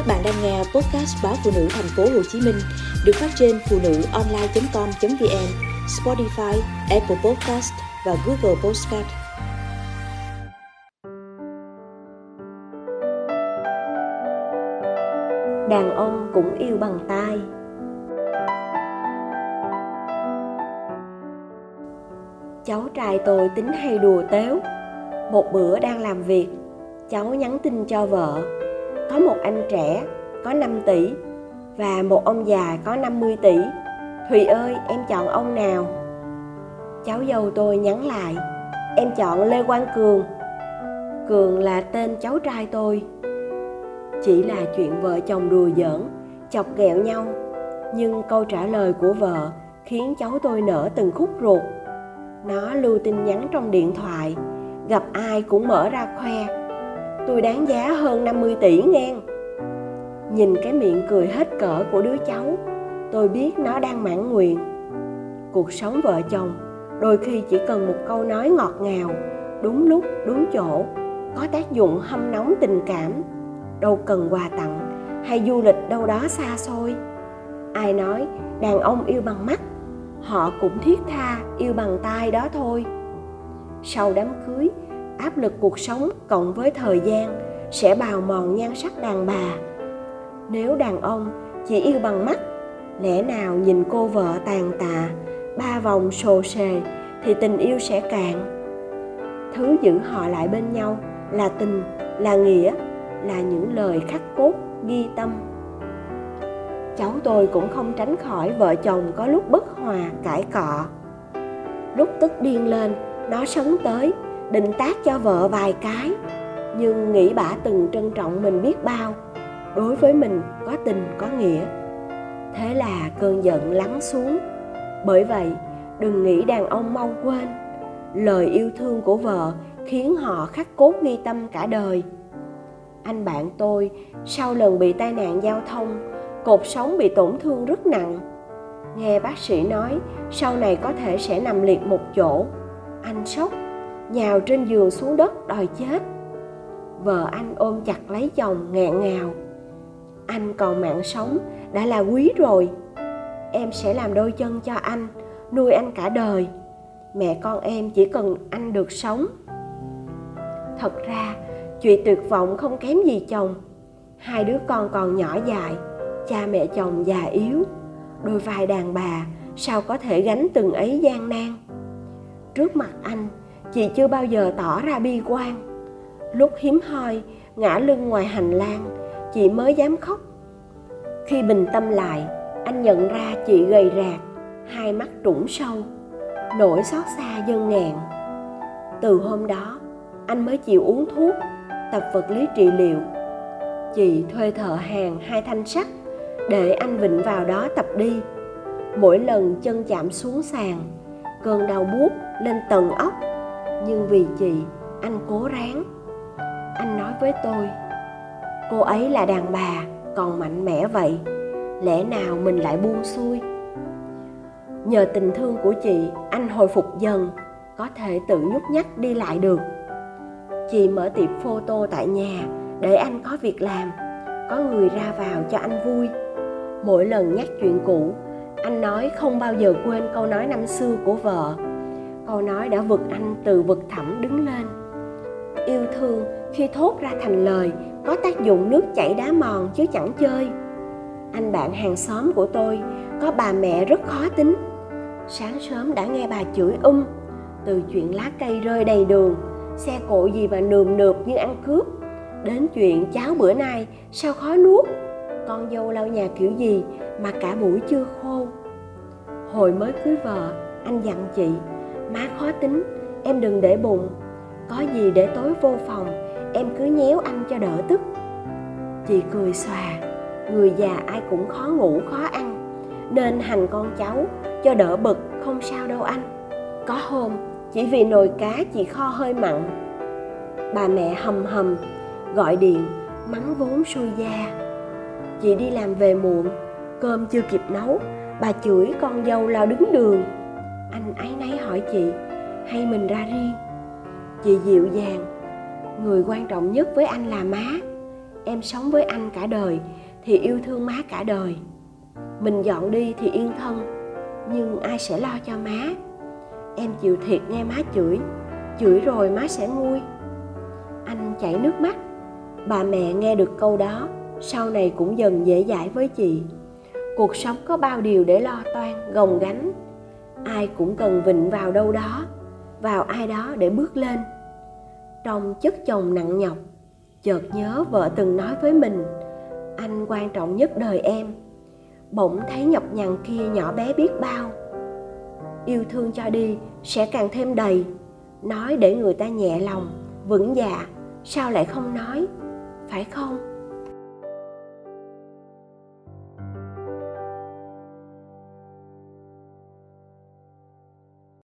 Các bạn đang nghe podcast báo phụ nữ thành phố Hồ Chí Minh được phát trên phụ nữ online.com.vn, Spotify, Apple Podcast và Google Podcast. Đàn ông cũng yêu bằng tai. Cháu trai tôi tính hay đùa tếu. Một bữa đang làm việc, cháu nhắn tin cho vợ có một anh trẻ có 5 tỷ và một ông già có 50 tỷ. Thùy ơi, em chọn ông nào? Cháu dâu tôi nhắn lại, em chọn Lê Quang Cường. Cường là tên cháu trai tôi. Chỉ là chuyện vợ chồng đùa giỡn, chọc ghẹo nhau. Nhưng câu trả lời của vợ khiến cháu tôi nở từng khúc ruột. Nó lưu tin nhắn trong điện thoại, gặp ai cũng mở ra khoe tôi đáng giá hơn 50 tỷ ngang. Nhìn cái miệng cười hết cỡ của đứa cháu, tôi biết nó đang mãn nguyện. Cuộc sống vợ chồng đôi khi chỉ cần một câu nói ngọt ngào, đúng lúc, đúng chỗ, có tác dụng hâm nóng tình cảm, đâu cần quà tặng hay du lịch đâu đó xa xôi. Ai nói đàn ông yêu bằng mắt, họ cũng thiết tha yêu bằng tai đó thôi. Sau đám cưới, áp lực cuộc sống cộng với thời gian sẽ bào mòn nhan sắc đàn bà. Nếu đàn ông chỉ yêu bằng mắt, lẽ nào nhìn cô vợ tàn tạ, ba vòng sồ sề thì tình yêu sẽ cạn? Thứ giữ họ lại bên nhau là tình, là nghĩa, là những lời khắc cốt ghi tâm. Cháu tôi cũng không tránh khỏi vợ chồng có lúc bất hòa, cãi cọ. Lúc tức điên lên, nó sấn tới định tác cho vợ vài cái. Nhưng nghĩ bả từng trân trọng mình biết bao, đối với mình có tình, có nghĩa. Thế là cơn giận lắng xuống. Bởi vậy, đừng nghĩ đàn ông mau quên. Lời yêu thương của vợ khiến họ khắc cốt ghi tâm cả đời. Anh bạn tôi sau lần bị tai nạn giao thông, cột sống bị tổn thương rất nặng. Nghe bác sĩ nói, sau này có thể sẽ nằm liệt một chỗ. Anh sốc nhào trên giường xuống đất đòi chết. Vợ anh ôm chặt lấy chồng nghẹn ngào. Anh còn mạng sống, đã là quý rồi. Em sẽ làm đôi chân cho anh, nuôi anh cả đời. Mẹ con em chỉ cần anh được sống. Thật ra, chuyện tuyệt vọng không kém gì chồng. Hai đứa con còn nhỏ dài, cha mẹ chồng già yếu. Đôi vai đàn bà, sao có thể gánh từng ấy gian nan? Trước mặt anh chị chưa bao giờ tỏ ra bi quan. Lúc hiếm hoi, ngã lưng ngoài hành lang, chị mới dám khóc. Khi bình tâm lại, anh nhận ra chị gầy rạc, hai mắt trũng sâu nỗi xót xa dâng ngàn từ hôm đó, anh mới chịu uống thuốc, tập vật lý trị liệu. Chị thuê thợ hàng hai thanh sắt để anh vịnh vào đó tập đi. Mỗi lần chân chạm xuống sàn, cơn đau buốt lên tầng óc nhưng vì chị, anh cố ráng. Anh nói với tôi, cô ấy là đàn bà còn mạnh mẽ vậy, lẽ nào mình lại buông xuôi? Nhờ tình thương của chị, anh hồi phục dần, có thể tự nhúc nhích đi lại được. Chị mở tiệm photo tại nhà để anh có việc làm, có người ra vào cho anh vui. Mỗi lần nhắc chuyện cũ, anh nói không bao giờ quên câu nói năm xưa của vợ câu nói đã vực anh từ vực thẳm đứng lên. Yêu thương khi thốt ra thành lời, có tác dụng nước chảy đá mòn chứ chẳng chơi. Anh bạn hàng xóm của tôi, có bà mẹ rất khó tính. Sáng sớm đã nghe bà chửi um từ chuyện lá cây rơi đầy đường, xe cộ gì mà nườm nượp như ăn cướp. Đến chuyện cháo bữa nay, sao khó nuốt? Con dâu lau nhà kiểu gì mà cả buổi chưa khô? Hồi mới cưới vợ, anh dặn chị má khó tính, em đừng để bụng có gì để tối vô phòng, em cứ nhéo anh cho đỡ tức. Chị cười xòa, người già ai cũng khó ngủ, khó ăn. Nên hành con cháu, cho đỡ bực, không sao đâu anh. Có hôm, chỉ vì nồi cá chị kho hơi mặn. Bà mẹ hầm hầm, gọi điện, mắng vốn xui da chị đi làm về muộn, cơm chưa kịp nấu, bà chửi con dâu lao đứng đường anh ấy nấy hỏi chị, hay mình ra riêng? Chị dịu dàng, người quan trọng nhất với anh là má. Em sống với anh cả đời thì yêu thương má cả đời. Mình dọn đi thì yên thân, nhưng ai sẽ lo cho má? Em chịu thiệt nghe má chửi chửi rồi má sẽ nguôi. Anh chảy nước mắt. Bà mẹ nghe được câu đó, sau này cũng dần dễ dãi với chị. Cuộc sống có bao điều để lo toan, gồng gánh ai cũng cần vịnh vào đâu đó, vào ai đó để bước lên. Trong chất chồng nặng nhọc, chợt nhớ vợ từng nói với mình, anh quan trọng nhất đời em. Bỗng thấy nhọc nhằn kia nhỏ bé biết bao. Yêu thương cho đi sẽ càng thêm đầy. Nói để người ta nhẹ lòng, vững dạ sao lại không nói? Phải không?